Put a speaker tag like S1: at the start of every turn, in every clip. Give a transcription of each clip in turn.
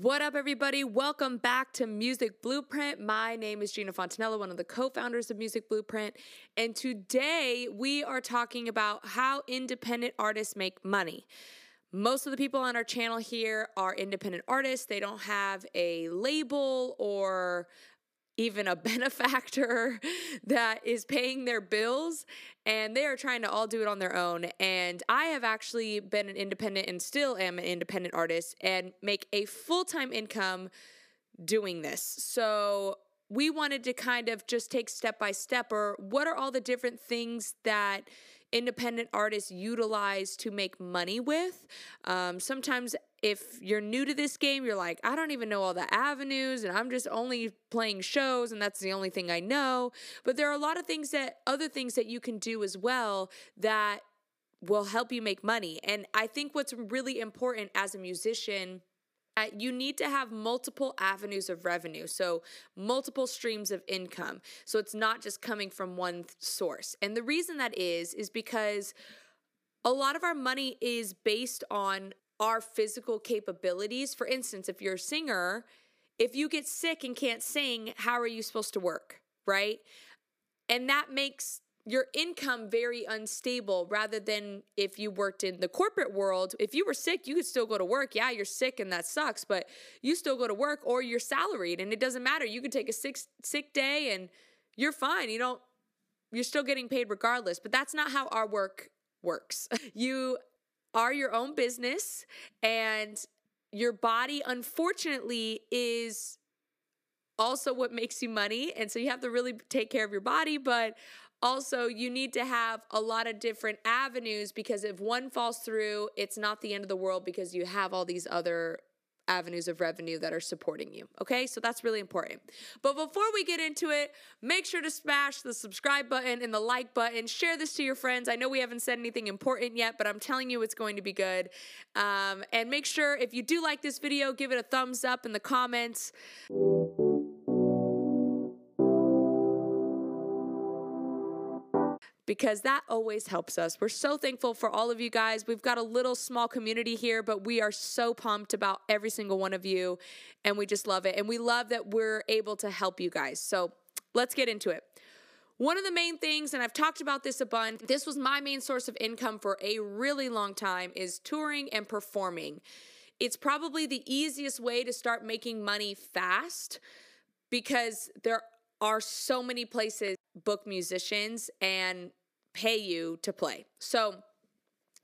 S1: What up, everybody? Welcome back to Music Blueprint. My name is Gina Fontanella, one of the co founders of Music Blueprint. And today we are talking about how independent artists make money. Most of the people on our channel here are independent artists. They don't have a label or even a benefactor that is paying their bills and they are trying to all do it on their own. And i have actually been an independent and still am an independent artist and make a full-time income doing this. So we wanted to kind of just take step by step or what are all the different things that independent artists utilize to make money with? Um, sometimes if you're new to this game, you're like, I don't even know all the avenues and I'm just only playing shows and that's the only thing I know. But there are a lot of things that, other things that you can do as well that will help you make money. And I think what's really important as a musician uh, you need to have multiple avenues of revenue, so multiple streams of income. So it's not just coming from one source. And the reason that is, is because a lot of our money is based on our physical capabilities. For instance, if you're a singer, if you get sick and can't sing, how are you supposed to work? Right. And that makes your income very unstable rather than if you worked in the corporate world. If you were sick, you could still go to work. Yeah, you're sick and that sucks, but you still go to work or you're salaried and it doesn't matter. You could take a sick sick day and you're fine. You don't you're still getting paid regardless, but that's not how our work works. You are your own business and your body unfortunately is also what makes you money and so you have to really take care of your body but also you need to have a lot of different avenues because if one falls through it's not the end of the world because you have all these other avenues of revenue that are supporting you. Okay, so that's really important. But before we get into it, make sure to smash the subscribe button and the like button. Share this to your friends. I know we haven't said anything important yet, but I'm telling you it's going to be good. Um, and make sure if you do like this video, give it a thumbs up in the comments. Because that always helps us. We're so thankful for all of you guys. We've got a little small community here, but we are so pumped about every single one of you, and we just love it. And we love that we're able to help you guys. So let's get into it. One of the main things, and I've talked about this a bunch, this was my main source of income for a really long time, is touring and performing. It's probably the easiest way to start making money fast because there are so many places book musicians and pay you to play. So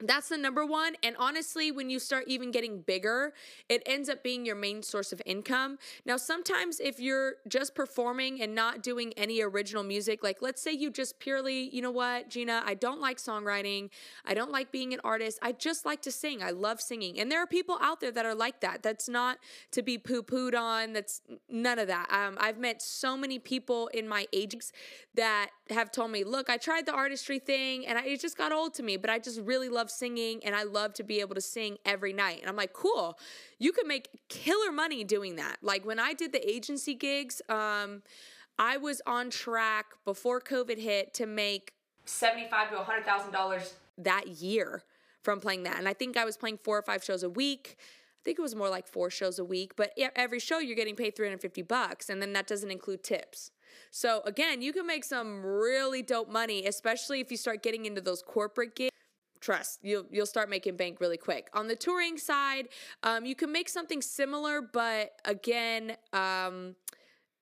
S1: that's the number one. And honestly, when you start even getting bigger, it ends up being your main source of income. Now, sometimes if you're just performing and not doing any original music, like let's say you just purely, you know what, Gina, I don't like songwriting. I don't like being an artist. I just like to sing. I love singing. And there are people out there that are like that. That's not to be poo pooed on. That's none of that. Um, I've met so many people in my ages that have told me, look, I tried the artistry thing and I, it just got old to me, but I just really love singing and I love to be able to sing every night. And I'm like, cool, you can make killer money doing that. Like when I did the agency gigs, um, I was on track before COVID hit to make seventy-five to hundred thousand dollars that year from playing that. And I think I was playing four or five shows a week. I think it was more like four shows a week, but every show you're getting paid 350 bucks and then that doesn't include tips. So again, you can make some really dope money, especially if you start getting into those corporate gigs trust. You'll you'll start making bank really quick. On the touring side um, you can make something similar but again um,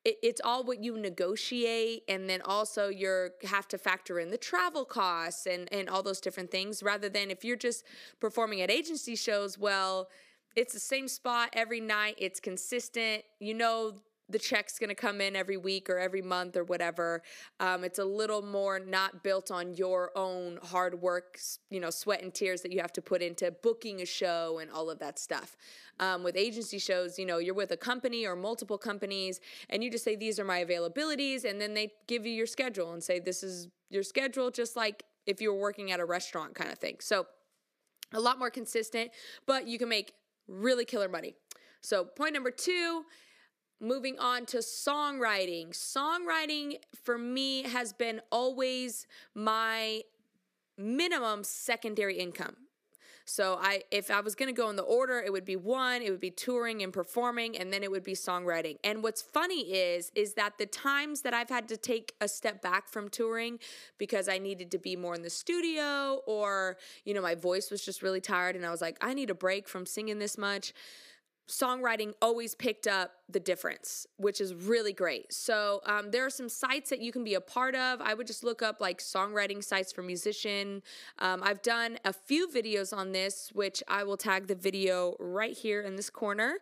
S1: it, it's all what you negotiate and then also you have to factor in the travel costs and and all those different things rather than if you're just performing at agency shows well it's the same spot every night it's consistent. You know the check's going to come in every week or every month or whatever. Um, it's a little more not built on your own hard work, you know, sweat and tears that you have to put into booking a show and all of that stuff. Um, with agency shows, you know, you're with a company or multiple companies and you just say, these are my availabilities. And then they give you your schedule and say, this is your schedule, just like if you were working at a restaurant kind of thing. So a lot more consistent, but you can make really killer money. So, point number two moving on to songwriting. Songwriting for me has been always my minimum secondary income. So I if I was going to go in the order, it would be one, it would be touring and performing and then it would be songwriting. And what's funny is is that the times that I've had to take a step back from touring because I needed to be more in the studio or you know my voice was just really tired and I was like I need a break from singing this much songwriting always picked up the difference, which is really great. So um, there are some sites that you can be a part of. I would just look up like songwriting sites for musician. Um, I've done a few videos on this, which I will tag the video right here in this corner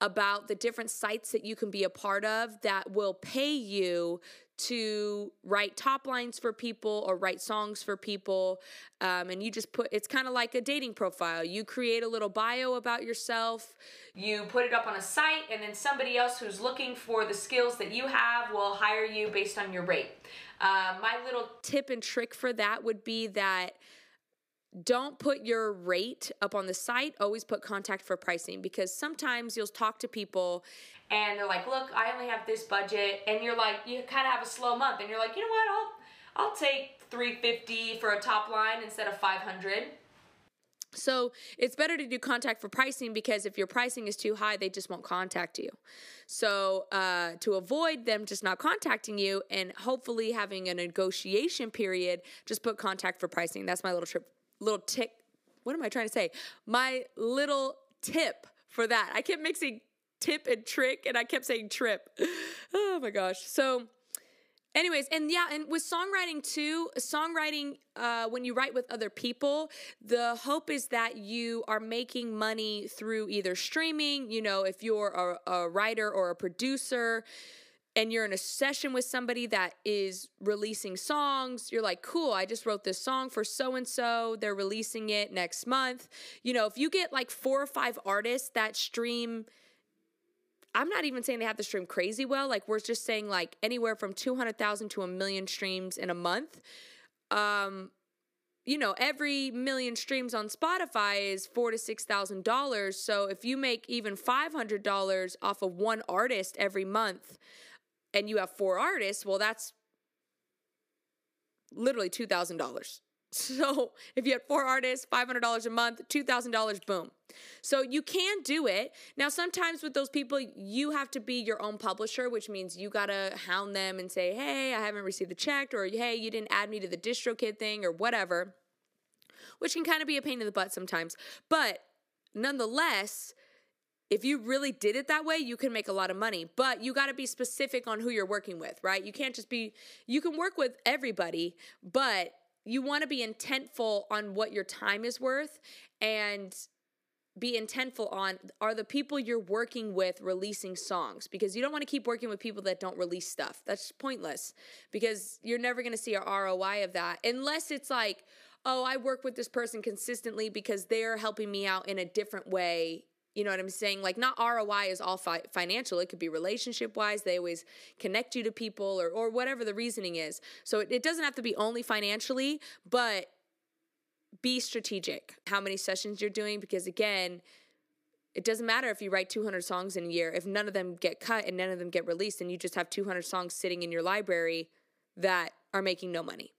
S1: about the different sites that you can be a part of that will pay you to write top lines for people or write songs for people. Um, and you just put it's kind of like a dating profile. You create a little bio about yourself, you put it up on a site, and then somebody else who's looking for the skills that you have will hire you based on your rate. Uh, my little tip and trick for that would be that don't put your rate up on the site. Always put contact for pricing because sometimes you'll talk to people and they're like, "Look, I only have this budget," and you're like, you kind of have a slow month, and you're like, "You know what? I'll I'll take 350 for a top line instead of 500." So it's better to do contact for pricing because if your pricing is too high, they just won't contact you. So uh, to avoid them just not contacting you and hopefully having a negotiation period, just put contact for pricing. That's my little trip, little tick. What am I trying to say? My little tip for that. I kept mixing tip and trick, and I kept saying trip. Oh my gosh. So anyways and yeah and with songwriting too songwriting uh, when you write with other people the hope is that you are making money through either streaming you know if you're a, a writer or a producer and you're in a session with somebody that is releasing songs, you're like, cool, I just wrote this song for so and so. They're releasing it next month. You know, if you get like four or five artists that stream I'm not even saying they have to stream crazy well. Like we're just saying like anywhere from 200,000 to a million streams in a month. Um, you know, every million streams on Spotify is four to six thousand dollars. So if you make even five hundred dollars off of one artist every month, and you have four artists, well, that's literally two thousand dollars. So if you had four artists, $500 a month, $2,000, boom. So you can do it. Now, sometimes with those people, you have to be your own publisher, which means you got to hound them and say, hey, I haven't received the check, or hey, you didn't add me to the DistroKid thing, or whatever, which can kind of be a pain in the butt sometimes. But nonetheless, if you really did it that way, you can make a lot of money, but you got to be specific on who you're working with, right? You can't just be, you can work with everybody, but you want to be intentful on what your time is worth and be intentful on are the people you're working with releasing songs because you don't want to keep working with people that don't release stuff. That's pointless because you're never going to see a ROI of that unless it's like, oh, I work with this person consistently because they're helping me out in a different way you know what I'm saying? Like, not ROI is all fi- financial. It could be relationship wise. They always connect you to people or, or whatever the reasoning is. So it, it doesn't have to be only financially, but be strategic how many sessions you're doing because, again, it doesn't matter if you write 200 songs in a year. If none of them get cut and none of them get released, and you just have 200 songs sitting in your library that are making no money.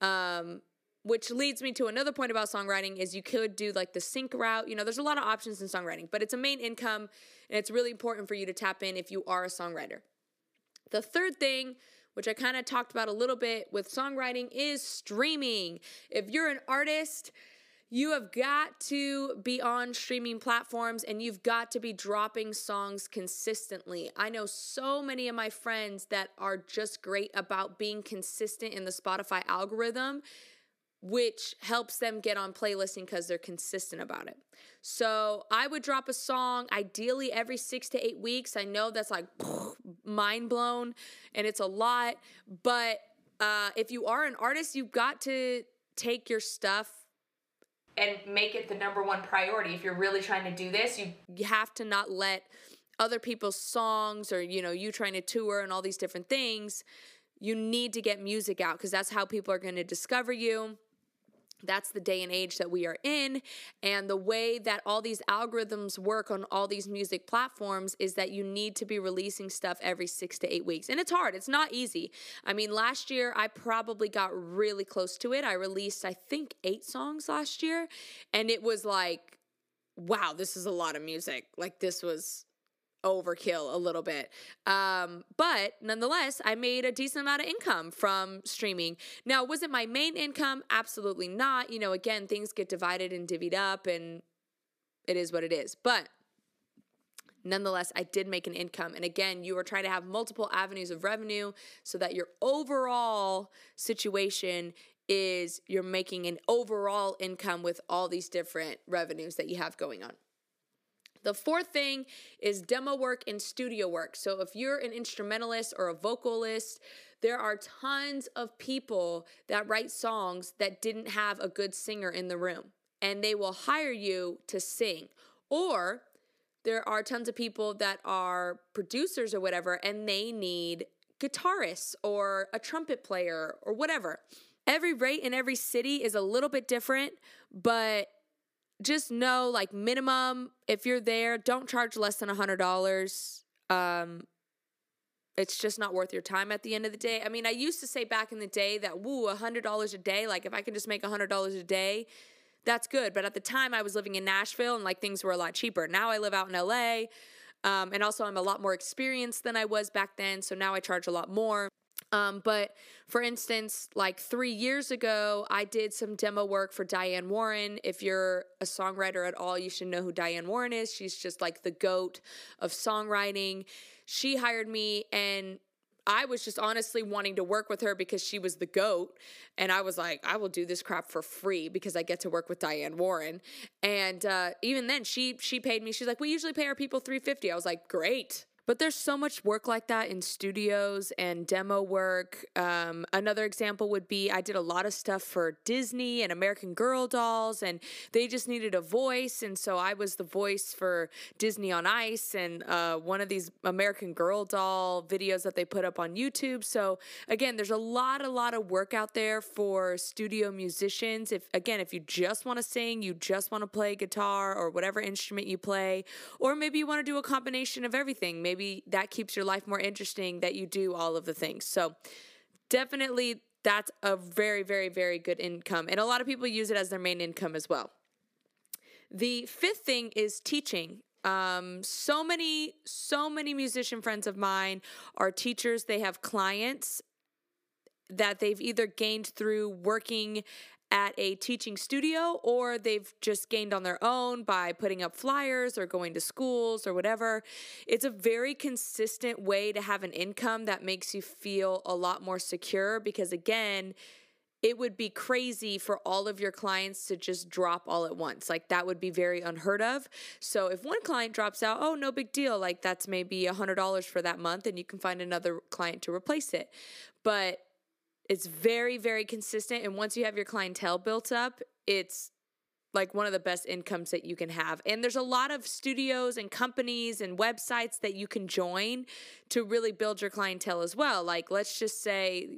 S1: Um, which leads me to another point about songwriting is you could do like the sync route. You know there's a lot of options in songwriting but it's a main income and it's really important for you to tap in if you are a songwriter. The third thing which I kind of talked about a little bit with songwriting is streaming. If you're an artist you have got to be on streaming platforms and you've got to be dropping songs consistently. I know so many of my friends that are just great about being consistent in the Spotify algorithm which helps them get on playlisting because they're consistent about it. So I would drop a song ideally every six to eight weeks. I know that's like mind blown and it's a lot, but uh, if you are an artist, you've got to take your stuff and make it the number one priority. If you're really trying to do this, you, you have to not let other people's songs or you know you trying to tour and all these different things you need to get music out because that's how people are going to discover you that's the day and age that we are in. And the way that all these algorithms work on all these music platforms is that you need to be releasing stuff every six to eight weeks. And it's hard, it's not easy. I mean, last year I probably got really close to it. I released, I think, eight songs last year. And it was like, wow, this is a lot of music. Like, this was overkill a little bit. Um, but nonetheless, I made a decent amount of income from streaming. Now, was it my main income? Absolutely not. You know, again, things get divided and divvied up, and it is what it is. But nonetheless, I did make an income. And again, you are trying to have multiple avenues of revenue so that your overall situation is you're making an overall income with all these different revenues that you have going on. The fourth thing is demo work and studio work. So if you're an instrumentalist or a vocalist, there are tons of people that write songs that didn't have a good singer in the room, and they will hire you to sing. Or there are tons of people that are producers or whatever, and they need guitarists or a trumpet player or whatever. Every rate in every city is a little bit different, but just know like minimum if you're there don't charge less than a hundred dollars. Um it's just not worth your time at the end of the day. I mean i used to say back in the day that woo a hundred dollars a day like if i can just make a hundred dollars a day that's good. But at the time i was living in nashville and like things were a lot cheaper. Now i live out in la um, and also i'm a lot more experienced than i was back then so now i charge a lot more um, but for instance, like three years ago, I did some demo work for Diane Warren. If you're a songwriter at all, you should know who Diane Warren is. She's just like the goat of songwriting. She hired me, and I was just honestly wanting to work with her because she was the goat. And I was like, I will do this crap for free because I get to work with Diane Warren. And uh, even then, she she paid me. She's like, we usually pay our people three fifty. I was like, great. But there's so much work like that in studios and demo work. Um, another example would be I did a lot of stuff for Disney and American Girl dolls, and they just needed a voice. And so I was the voice for Disney on Ice and uh, one of these American Girl doll videos that they put up on YouTube. So again, there's a lot, a lot of work out there for studio musicians. If again, if you just want to sing, you just want to play guitar or whatever instrument you play, or maybe you want to do a combination of everything. Maybe maybe that keeps your life more interesting that you do all of the things. So definitely that's a very, very, very good income. And a lot of people use it as their main income as well. The fifth thing is teaching. Um, so many, so many musician friends of mine are teachers. They have clients that they've either gained through working at a teaching studio or they've just gained on their own by putting up flyers or going to schools or whatever. It's a very consistent way to have an income that makes you feel a lot more secure because, again, it would be crazy for all of your clients to just drop all at once. Like that would be very unheard of. So if one client drops out, oh, no big deal. Like that's maybe a $100 for that month and you can find another client to replace it. But it's very, very consistent. And once you have your clientele built up, it's like one of the best incomes that you can have. And there's a lot of studios and companies and websites that you can join to really build your clientele as well. Like, let's just say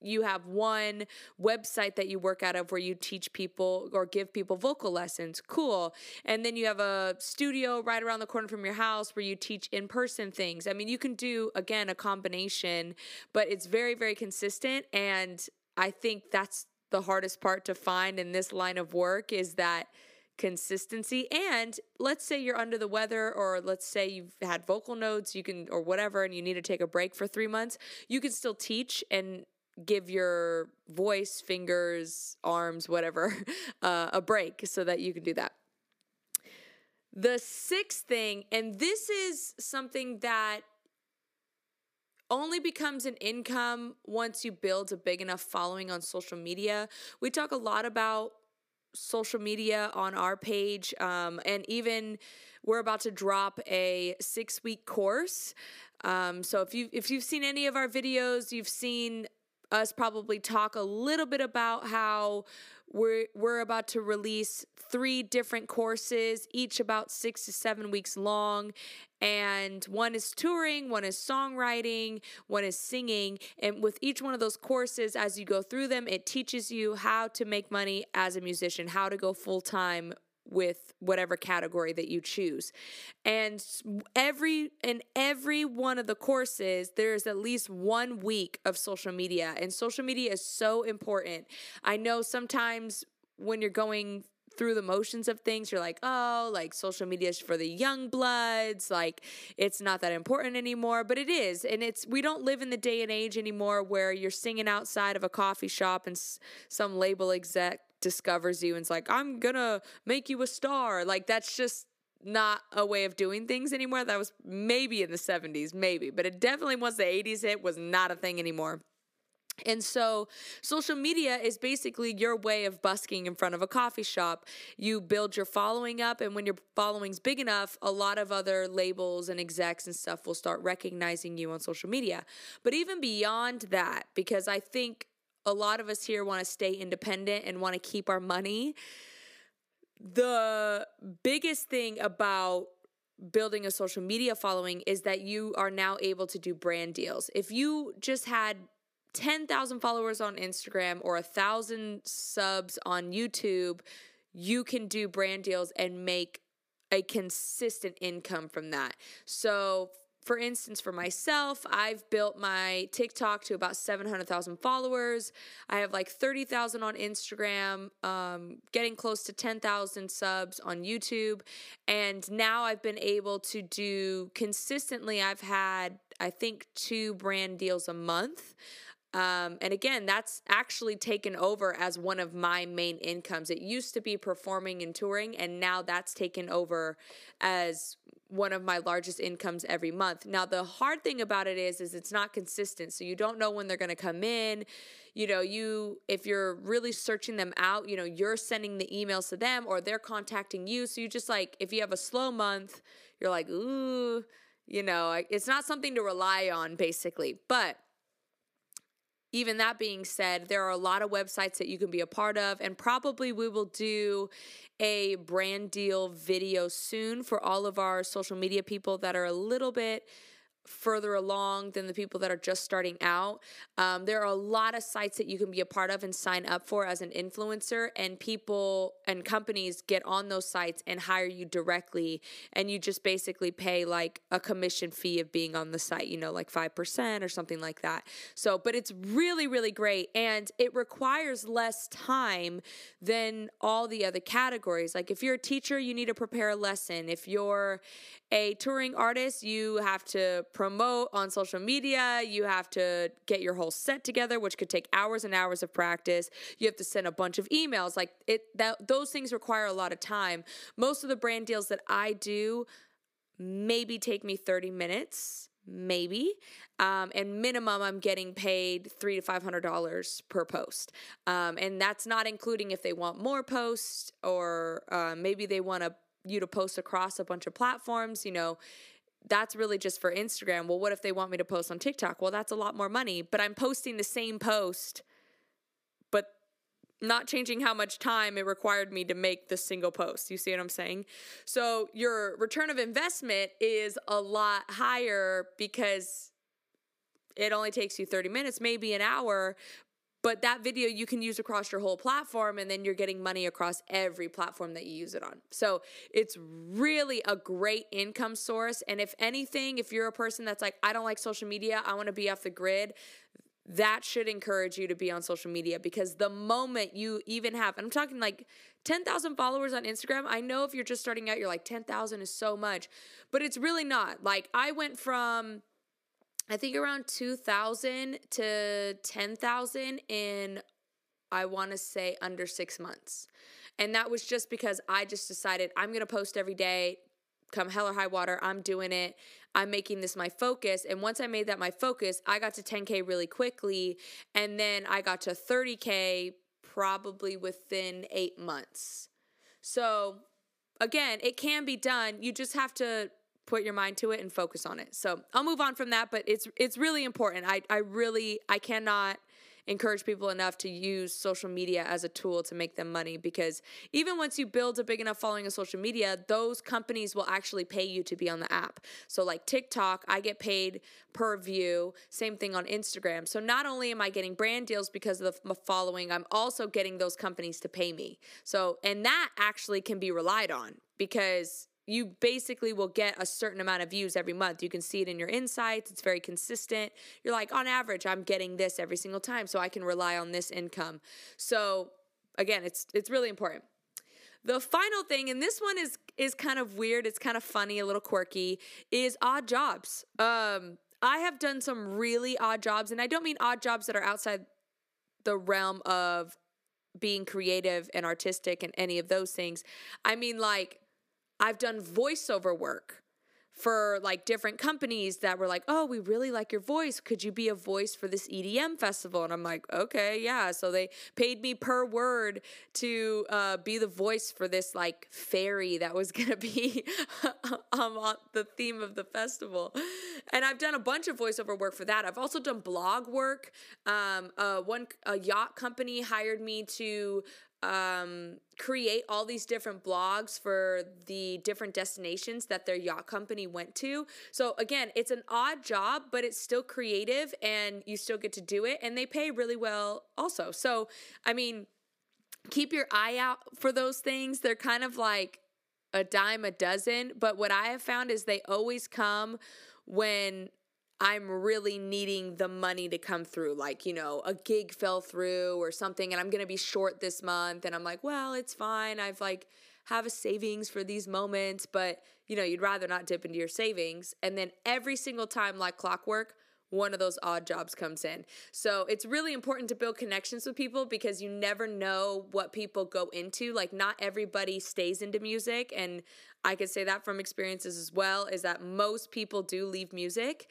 S1: you have one website that you work out of where you teach people or give people vocal lessons. Cool. And then you have a studio right around the corner from your house where you teach in person things. I mean, you can do, again, a combination, but it's very, very consistent. And I think that's the hardest part to find in this line of work is that consistency and let's say you're under the weather or let's say you've had vocal notes you can or whatever and you need to take a break for 3 months you can still teach and give your voice, fingers, arms, whatever, uh, a break so that you can do that. The sixth thing, and this is something that only becomes an income once you build a big enough following on social media. We talk a lot about social media on our page, um, and even we're about to drop a six week course. Um, so if you if you've seen any of our videos, you've seen us probably talk a little bit about how we're we're about to release three different courses, each about 6 to 7 weeks long, and one is touring, one is songwriting, one is singing, and with each one of those courses as you go through them, it teaches you how to make money as a musician, how to go full-time with whatever category that you choose. And every in every one of the courses there's at least 1 week of social media and social media is so important. I know sometimes when you're going through the motions of things you're like oh like social media is for the young bloods like it's not that important anymore but it is and it's we don't live in the day and age anymore where you're singing outside of a coffee shop and some label exec discovers you and's like, I'm gonna make you a star. Like, that's just not a way of doing things anymore. That was maybe in the 70s, maybe, but it definitely once the 80s hit was not a thing anymore. And so, social media is basically your way of busking in front of a coffee shop. You build your following up, and when your following's big enough, a lot of other labels and execs and stuff will start recognizing you on social media. But even beyond that, because I think a lot of us here want to stay independent and want to keep our money. The biggest thing about building a social media following is that you are now able to do brand deals. If you just had 10,000 followers on Instagram or a thousand subs on YouTube, you can do brand deals and make a consistent income from that. So, for instance, for myself, I've built my TikTok to about 700,000 followers. I have like 30,000 on Instagram, um, getting close to 10,000 subs on YouTube. And now I've been able to do consistently, I've had, I think, two brand deals a month. Um, and again, that's actually taken over as one of my main incomes. It used to be performing and touring, and now that's taken over as one of my largest incomes every month. Now the hard thing about it is is it's not consistent. So you don't know when they're going to come in. You know, you if you're really searching them out, you know, you're sending the emails to them or they're contacting you. So you just like if you have a slow month, you're like, "Ooh, you know, it's not something to rely on basically." But even that being said, there are a lot of websites that you can be a part of, and probably we will do a brand deal video soon for all of our social media people that are a little bit further along than the people that are just starting out. Um, there are a lot of sites that you can be a part of and sign up for as an influencer, and people and companies get on those sites and hire you directly, and you just basically pay like a commission fee of being on the site, you know, like 5% or something like that. So, but it's really, really great, and it requires less time than all the other categories. Like if you're a teacher, you need to prepare a lesson. If you're a touring artist, you have to promote on social media, you have to get your whole set together, which could take hours and hours of practice. You have to send a bunch of emails. Like it that those things require a lot of time. Most of the brand deals that I do maybe take me 30 minutes maybe um, and minimum i'm getting paid three to five hundred dollars per post um, and that's not including if they want more posts or uh, maybe they want to you to post across a bunch of platforms, you know, that's really just for Instagram. Well, what if they want me to post on TikTok? Well, that's a lot more money, but I'm posting the same post, but not changing how much time it required me to make the single post. You see what I'm saying? So your return of investment is a lot higher because it only takes you 30 minutes, maybe an hour, but that video you can use across your whole platform and then you're getting money across every platform that you use it on. So it's really a great income source. And if anything, if you're a person that's like, I don't like social media, I want to be off the grid, that should encourage you to be on social media because the moment you even have, I'm talking like 10,000 followers on Instagram, I know if you're just starting out, you're like, 10,000 is so much, but it's really not. Like, I went from I think around 2,000 to 10,000 in, I want to say, under six months. And that was just because I just decided I'm going to post every day, come hell or high water, I'm doing it. I'm making this my focus. And once I made that my focus, I got to 10K really quickly. And then I got to 30K probably within eight months. So, again, it can be done. You just have to put your mind to it and focus on it. So I'll move on from that, but it's it's really important. I I really I cannot encourage people enough to use social media as a tool to make them money because even once you build a big enough following on social media, those companies will actually pay you to be on the app. So, like TikTok, I get paid per view, same thing on Instagram. So, not only am I getting brand deals because of the following, I'm also getting those companies to pay me. So, and that actually can be relied on because you basically will get a certain amount of views every month. You can see it in your insights. It's very consistent. You're like, on average, I'm getting this every single time, so I can rely on this income. So again, it's it's really important. The final thing, and this one is is kind of weird. It's kind of funny, a little quirky. Is odd jobs. Um, I have done some really odd jobs, and I don't mean odd jobs that are outside the realm of being creative and artistic and any of those things. I mean like I've done voiceover work for like different companies that were like, "Oh, we really like your voice. Could you be a voice for this EDM festival?" And I'm like, "Okay, yeah." So they paid me per word to uh, be the voice for this like fairy that was gonna be um, on the theme of the festival. And I've done a bunch of voiceover work for that. I've also done blog work. Um, uh, one a yacht company hired me to um, create all these different blogs for the different destinations that their yacht company went to. So again, it's an odd job, but it's still creative and you still get to do it and they pay really well also. So, I mean, keep your eye out for those things. They're kind of like a dime a dozen, but what I have found is they always come when I'm really needing the money to come through. Like, you know, a gig fell through or something, and I'm going to be short this month. And I'm like, well, it's fine. I've like, have a savings for these moments, but you know, you'd rather not dip into your savings. And then every single time, like clockwork, one of those odd jobs comes in. So it's really important to build connections with people because you never know what people go into. Like, not everybody stays into music. And I could say that from experiences as well, is that most people do leave music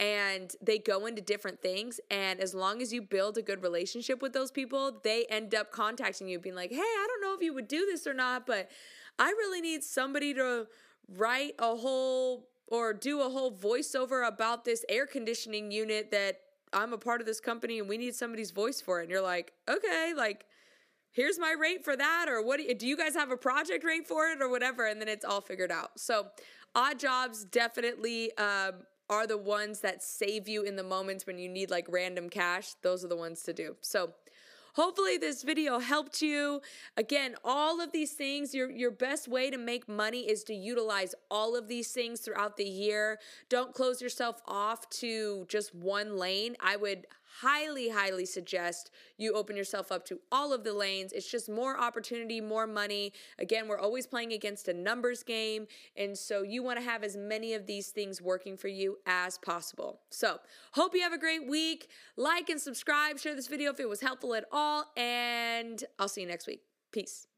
S1: and they go into different things. And as long as you build a good relationship with those people, they end up contacting you, being like, hey, I don't know if you would do this or not, but I really need somebody to write a whole or do a whole voiceover about this air conditioning unit that I'm a part of this company and we need somebody's voice for it. And you're like, okay, like, here's my rate for that. Or what do you, do you guys have a project rate for it or whatever? And then it's all figured out. So, odd jobs definitely um, are the ones that save you in the moments when you need like random cash. Those are the ones to do. So, Hopefully this video helped you. Again, all of these things, your, your best way to make money is to utilize all of these things throughout the year. Don't close yourself off to just one lane. I would highly, highly suggest you open yourself up to all of the lanes. It's just more opportunity, more money. Again, we're always playing against a numbers game. And so you want to have as many of these things working for you as possible. So, hope you have a great week. Like and subscribe. Share this video if it was helpful at all. And I'll see you next week. Peace.